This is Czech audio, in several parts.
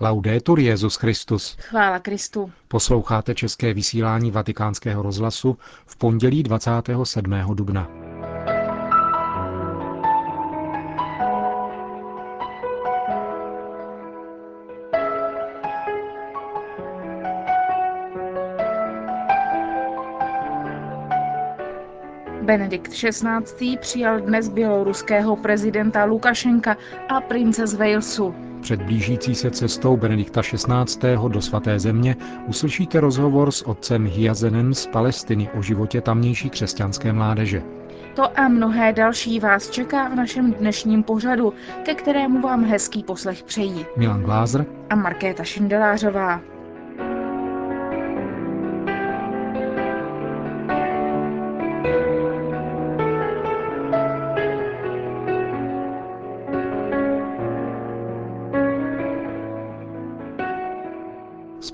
Laudetur Jezus Christus. Chvála Kristu. Posloucháte české vysílání Vatikánského rozhlasu v pondělí 27. dubna. Benedikt XVI. přijal dnes běloruského prezidenta Lukašenka a prince z Walesu. Před blížící se cestou Benedikta XVI. do svaté země uslyšíte rozhovor s otcem Hyazenem z Palestiny o životě tamnější křesťanské mládeže. To a mnohé další vás čeká v našem dnešním pořadu, ke kterému vám hezký poslech přejí Milan Glázer a Markéta Šindelářová.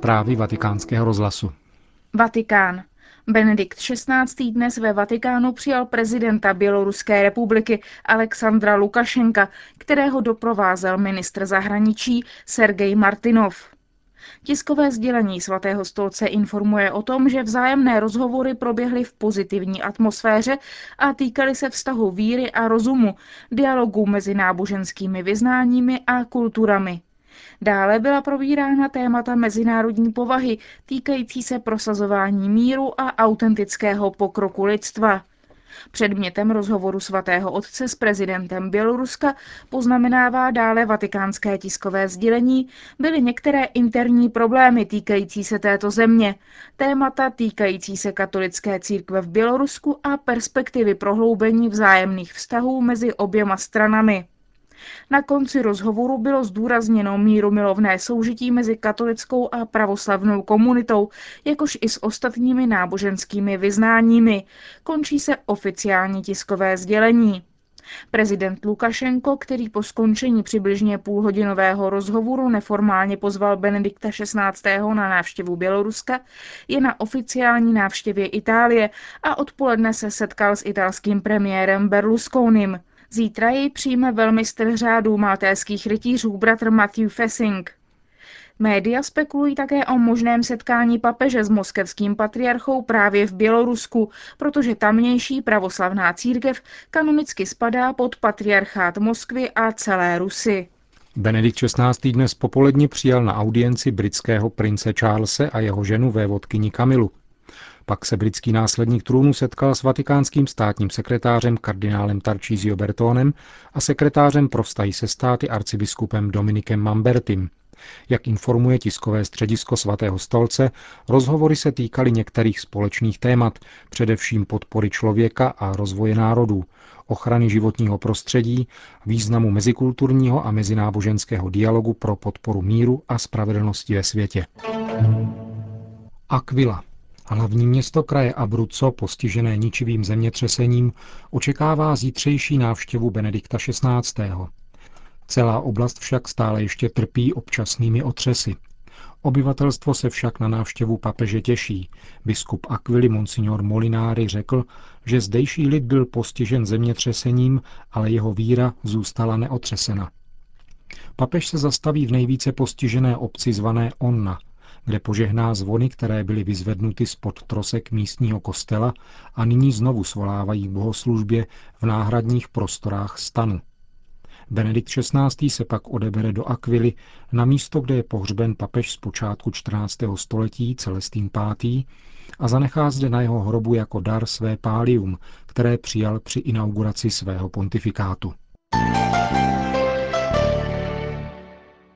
Zprávy vatikánského rozhlasu. Vatikán. Benedikt XVI. dnes ve Vatikánu přijal prezidenta Běloruské republiky Alexandra Lukašenka, kterého doprovázel ministr zahraničí Sergej Martinov. Tiskové sdělení svatého stolce informuje o tom, že vzájemné rozhovory proběhly v pozitivní atmosféře a týkaly se vztahu víry a rozumu, dialogu mezi náboženskými vyznáními a kulturami. Dále byla probírána témata mezinárodní povahy týkající se prosazování míru a autentického pokroku lidstva. Předmětem rozhovoru svatého otce s prezidentem Běloruska poznamenává dále vatikánské tiskové sdělení, byly některé interní problémy týkající se této země, témata týkající se katolické církve v Bělorusku a perspektivy prohloubení vzájemných vztahů mezi oběma stranami. Na konci rozhovoru bylo zdůrazněno mírumilovné soužití mezi katolickou a pravoslavnou komunitou, jakož i s ostatními náboženskými vyznáními. Končí se oficiální tiskové sdělení. Prezident Lukašenko, který po skončení přibližně půlhodinového rozhovoru neformálně pozval Benedikta XVI. na návštěvu Běloruska, je na oficiální návštěvě Itálie a odpoledne se setkal s italským premiérem Berlusconim. Zítra jej přijme velmistr řádu maltéských rytířů bratr Matthew Fessing. Média spekulují také o možném setkání papeže s moskevským patriarchou právě v Bělorusku, protože tamnější pravoslavná církev kanonicky spadá pod patriarchát Moskvy a celé Rusy. Benedikt XVI. dnes popoledně přijal na audienci britského prince Charlese a jeho ženu vévodkyni Kamilu. Pak se britský následník trůnu setkal s vatikánským státním sekretářem kardinálem Tarcísio Bertónem a sekretářem pro vztahy se státy arcibiskupem Dominikem Mambertim. Jak informuje tiskové středisko svatého stolce, rozhovory se týkaly některých společných témat, především podpory člověka a rozvoje národů, ochrany životního prostředí, významu mezikulturního a mezináboženského dialogu pro podporu míru a spravedlnosti ve světě. Aquila. Hlavní město kraje Abruzzo, postižené ničivým zemětřesením, očekává zítřejší návštěvu Benedikta XVI. Celá oblast však stále ještě trpí občasnými otřesy. Obyvatelstvo se však na návštěvu papeže těší. Biskup Aquili Monsignor Molinári řekl, že zdejší lid byl postižen zemětřesením, ale jeho víra zůstala neotřesena. Papež se zastaví v nejvíce postižené obci zvané Onna – kde požehná zvony, které byly vyzvednuty spod trosek místního kostela a nyní znovu svolávají k bohoslužbě v náhradních prostorách stanu. Benedikt XVI. se pak odebere do Aquily, na místo, kde je pohřben papež z počátku 14. století Celestín V. a zanechá zde na jeho hrobu jako dar své pálium, které přijal při inauguraci svého pontifikátu.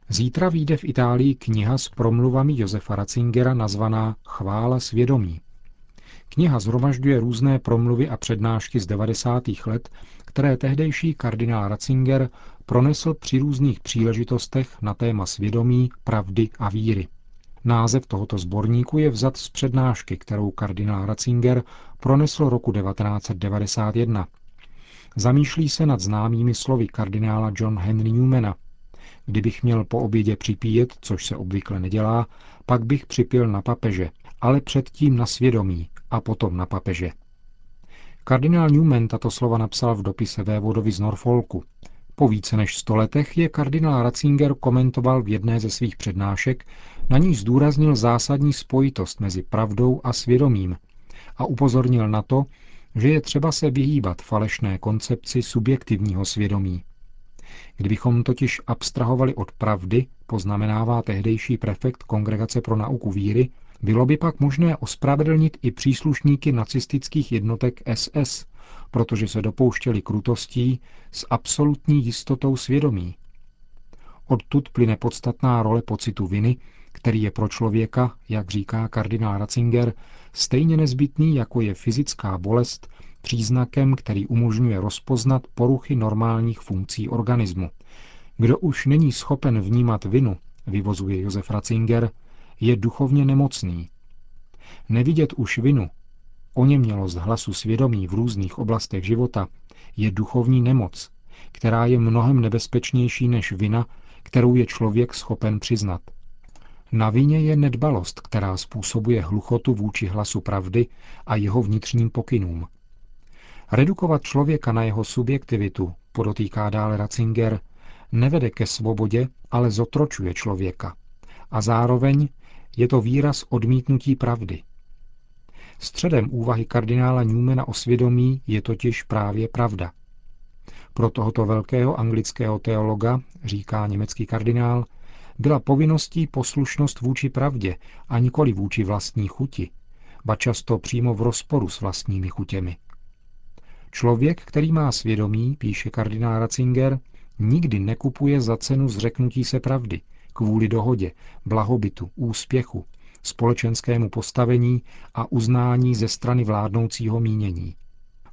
Zítra vyjde v Itálii kniha s promluvami Josefa Ratzingera nazvaná Chvála svědomí. Kniha zhromažďuje různé promluvy a přednášky z 90. let, které tehdejší kardinál Ratzinger pronesl při různých příležitostech na téma svědomí, pravdy a víry. Název tohoto sborníku je vzat z přednášky, kterou kardinál Ratzinger pronesl roku 1991. Zamýšlí se nad známými slovy kardinála John Henry Newmana, Kdybych měl po obědě připíjet, což se obvykle nedělá, pak bych připil na papeže, ale předtím na svědomí a potom na papeže. Kardinál Newman tato slova napsal v dopise vévodovi z Norfolku. Po více než sto letech je kardinál Ratzinger komentoval v jedné ze svých přednášek, na níž zdůraznil zásadní spojitost mezi pravdou a svědomím a upozornil na to, že je třeba se vyhýbat falešné koncepci subjektivního svědomí. Kdybychom totiž abstrahovali od pravdy, poznamenává tehdejší prefekt Kongregace pro nauku víry, bylo by pak možné ospravedlnit i příslušníky nacistických jednotek SS, protože se dopouštěli krutostí s absolutní jistotou svědomí. Odtud plyne podstatná role pocitu viny, který je pro člověka, jak říká kardinál Ratzinger, stejně nezbytný, jako je fyzická bolest, příznakem, který umožňuje rozpoznat poruchy normálních funkcí organismu. Kdo už není schopen vnímat vinu, vyvozuje Josef Ratzinger, je duchovně nemocný. Nevidět už vinu, oněmělost hlasu svědomí v různých oblastech života, je duchovní nemoc, která je mnohem nebezpečnější než vina, kterou je člověk schopen přiznat. Na vině je nedbalost, která způsobuje hluchotu vůči hlasu pravdy a jeho vnitřním pokynům. Redukovat člověka na jeho subjektivitu, podotýká dále Ratzinger, nevede ke svobodě, ale zotročuje člověka. A zároveň je to výraz odmítnutí pravdy. Středem úvahy kardinála Newmana o svědomí je totiž právě pravda. Pro tohoto velkého anglického teologa, říká německý kardinál, byla povinností poslušnost vůči pravdě a nikoli vůči vlastní chuti, ba často přímo v rozporu s vlastními chutěmi. Člověk, který má svědomí, píše kardinál Ratzinger, nikdy nekupuje za cenu zřeknutí se pravdy, kvůli dohodě, blahobytu, úspěchu, společenskému postavení a uznání ze strany vládnoucího mínění.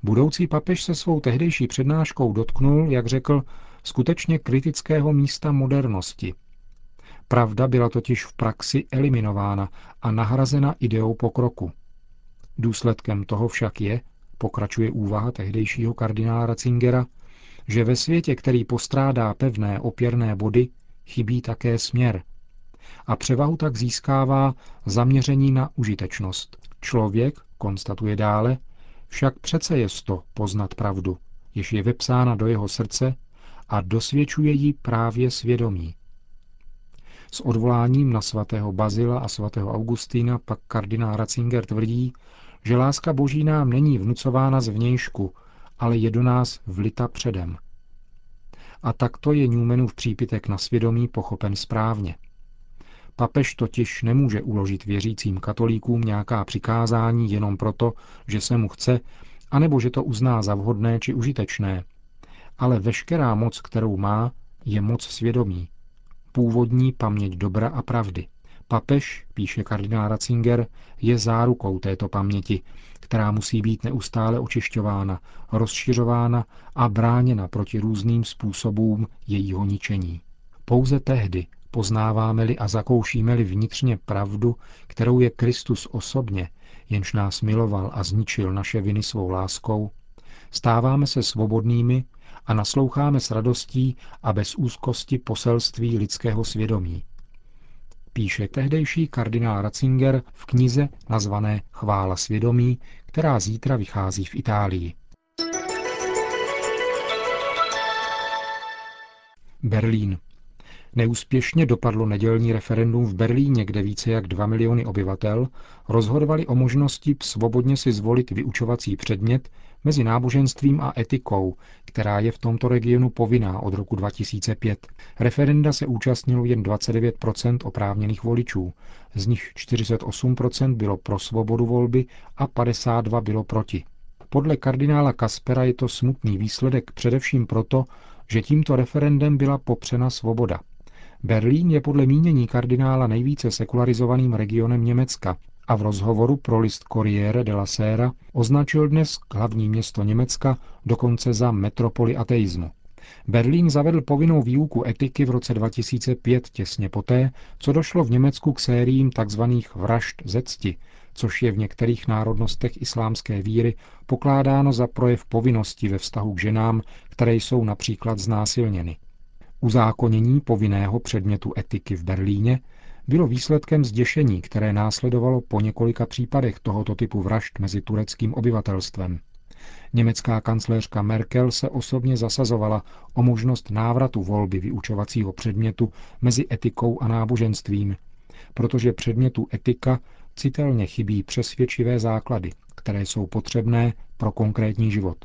Budoucí papež se svou tehdejší přednáškou dotknul, jak řekl, skutečně kritického místa modernosti. Pravda byla totiž v praxi eliminována a nahrazena ideou pokroku. Důsledkem toho však je, pokračuje úvaha tehdejšího kardinála Ratzingera, že ve světě, který postrádá pevné opěrné body, chybí také směr. A převahu tak získává zaměření na užitečnost. Člověk, konstatuje dále, však přece je to poznat pravdu, jež je vepsána do jeho srdce a dosvědčuje ji právě svědomí. S odvoláním na svatého Bazila a svatého Augustína pak kardinál Ratzinger tvrdí, že láska boží nám není vnucována zvnějšku, ale je do nás vlita předem. A takto je Newmanův přípitek na svědomí pochopen správně. Papež totiž nemůže uložit věřícím katolíkům nějaká přikázání jenom proto, že se mu chce, anebo že to uzná za vhodné či užitečné. Ale veškerá moc, kterou má, je moc svědomí. Původní paměť dobra a pravdy. Papež, píše kardinál Ratzinger, je zárukou této paměti, která musí být neustále očišťována, rozšiřována a bráněna proti různým způsobům jejího ničení. Pouze tehdy poznáváme-li a zakoušíme-li vnitřně pravdu, kterou je Kristus osobně, jenž nás miloval a zničil naše viny svou láskou, stáváme se svobodnými a nasloucháme s radostí a bez úzkosti poselství lidského svědomí, píše tehdejší kardinál Ratzinger v knize nazvané Chvála svědomí, která zítra vychází v Itálii. Berlín. Neúspěšně dopadlo nedělní referendum v Berlíně, kde více jak 2 miliony obyvatel rozhodovali o možnosti svobodně si zvolit vyučovací předmět mezi náboženstvím a etikou, která je v tomto regionu povinná od roku 2005. Referenda se účastnilo jen 29% oprávněných voličů, z nich 48% bylo pro svobodu volby a 52 bylo proti. Podle kardinála Kaspera je to smutný výsledek především proto, že tímto referendem byla popřena svoboda. Berlín je podle mínění kardinála nejvíce sekularizovaným regionem Německa a v rozhovoru pro list Corriere della Sera označil dnes hlavní město Německa dokonce za metropoli ateismu. Berlín zavedl povinnou výuku etiky v roce 2005 těsně poté, co došlo v Německu k sériím tzv. vražd ze cti, což je v některých národnostech islámské víry pokládáno za projev povinnosti ve vztahu k ženám, které jsou například znásilněny. Uzákonění povinného předmětu etiky v Berlíně bylo výsledkem zděšení, které následovalo po několika případech tohoto typu vražd mezi tureckým obyvatelstvem. Německá kancléřka Merkel se osobně zasazovala o možnost návratu volby vyučovacího předmětu mezi etikou a náboženstvím, protože předmětu etika citelně chybí přesvědčivé základy, které jsou potřebné pro konkrétní život.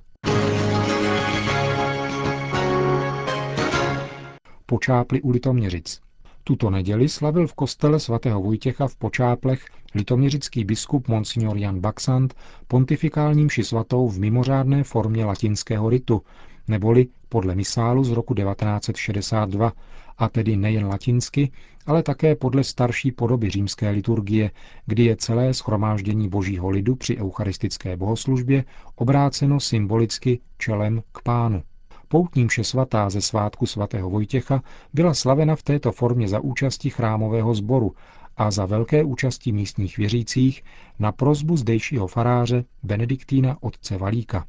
Počápli u Litoměřic. Tuto neděli slavil v kostele svatého Vojtěcha v Počáplech litoměřický biskup Monsignor Jan Baxant pontifikální mši svatou v mimořádné formě latinského ritu, neboli podle misálu z roku 1962, a tedy nejen latinsky, ale také podle starší podoby římské liturgie, kdy je celé schromáždění božího lidu při eucharistické bohoslužbě obráceno symbolicky čelem k pánu. Poutní mše svatá ze svátku svatého Vojtěcha byla slavena v této formě za účasti chrámového sboru a za velké účasti místních věřících na prozbu zdejšího faráře Benediktína otce Valíka.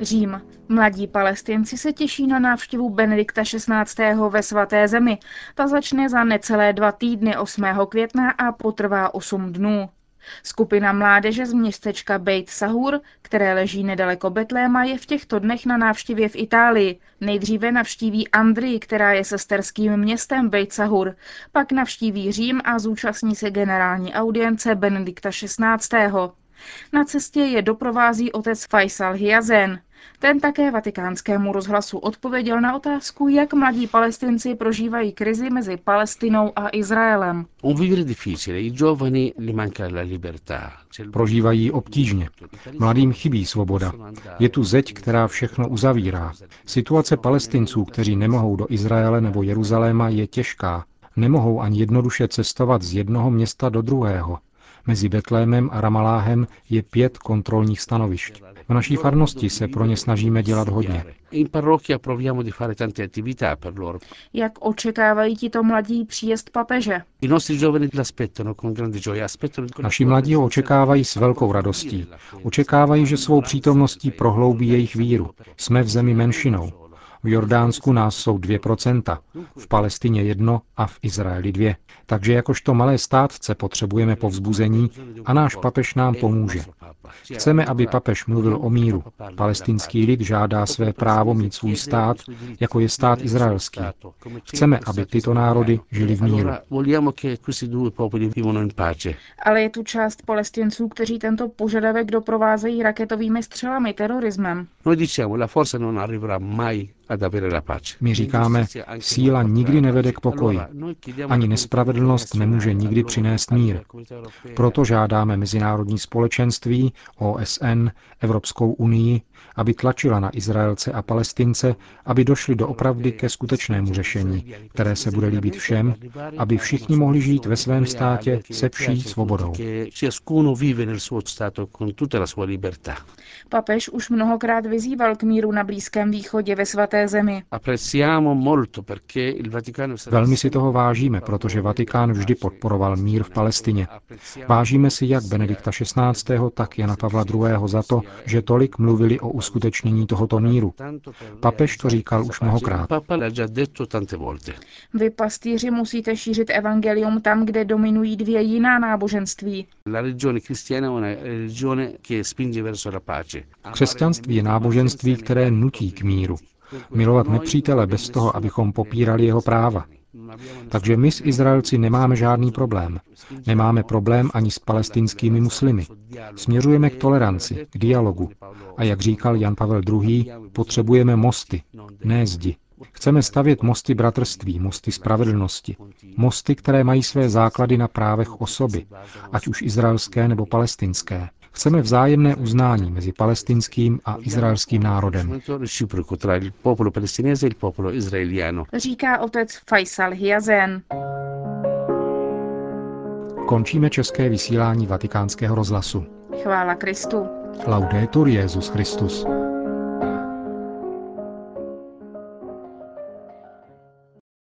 Řím. Mladí palestinci se těší na návštěvu Benedikta XVI. ve svaté zemi. Ta začne za necelé dva týdny 8. května a potrvá 8 dnů. Skupina mládeže z městečka Beit Sahur, které leží nedaleko Betléma, je v těchto dnech na návštěvě v Itálii. Nejdříve navštíví Andrii, která je sesterským městem Beit Sahur, pak navštíví Řím a zúčastní se generální audience Benedikta XVI. Na cestě je doprovází otec Faisal Hiazen. Ten také vatikánskému rozhlasu odpověděl na otázku, jak mladí palestinci prožívají krizi mezi Palestinou a Izraelem. Prožívají obtížně. Mladým chybí svoboda. Je tu zeď, která všechno uzavírá. Situace palestinců, kteří nemohou do Izraele nebo Jeruzaléma, je těžká. Nemohou ani jednoduše cestovat z jednoho města do druhého. Mezi Betlémem a Ramaláhem je pět kontrolních stanovišť. V naší farnosti se pro ně snažíme dělat hodně. Jak očekávají tito mladí příjezd papeže? Naši mladí ho očekávají s velkou radostí. Očekávají, že svou přítomností prohloubí jejich víru. Jsme v zemi menšinou. V Jordánsku nás jsou 2%, v Palestině jedno a v Izraeli dvě. Takže jakožto malé státce potřebujeme povzbuzení a náš papež nám pomůže. Chceme, aby papež mluvil o míru. Palestinský lid žádá své právo mít svůj stát, jako je stát izraelský. Chceme, aby tyto národy žili v míru. Ale je tu část palestinců, kteří tento požadavek doprovázejí raketovými střelami, terorismem. My říkáme, síla nikdy nevede k pokoji. Ani nespravedlnost nemůže nikdy přinést mír. Proto žádáme mezinárodní společenství, OSN, Evropskou unii, aby tlačila na Izraelce a Palestince, aby došli do opravdy ke skutečnému řešení, které se bude líbit všem, aby všichni mohli žít ve svém státě se vší svobodou. Papež už mnohokrát vyzýval k míru na Blízkém východě ve svaté zemi. Velmi si toho vážíme, protože Vatikán vždy podporoval mír v Palestině. Vážíme si jak Benedikta XVI., tak Jana Pavla II. za to, že tolik mluvili o uskutečnění tohoto míru. Papež to říkal už mnohokrát. Vy, pastýři, musíte šířit evangelium tam, kde dominují dvě jiná náboženství. Křesťanství je náboženství, které nutí k míru. Milovat nepřítele bez toho, abychom popírali jeho práva. Takže my s Izraelci nemáme žádný problém. Nemáme problém ani s palestinskými muslimy. Směřujeme k toleranci, k dialogu. A jak říkal Jan Pavel II., potřebujeme mosty, ne zdi. Chceme stavět mosty bratrství, mosty spravedlnosti. Mosty, které mají své základy na právech osoby, ať už izraelské nebo palestinské. Chceme vzájemné uznání mezi palestinským a izraelským národem. Říká otec Faisal Hiazen. Končíme české vysílání vatikánského rozhlasu. Chvála Kristu. Laudetur Jezus Christus.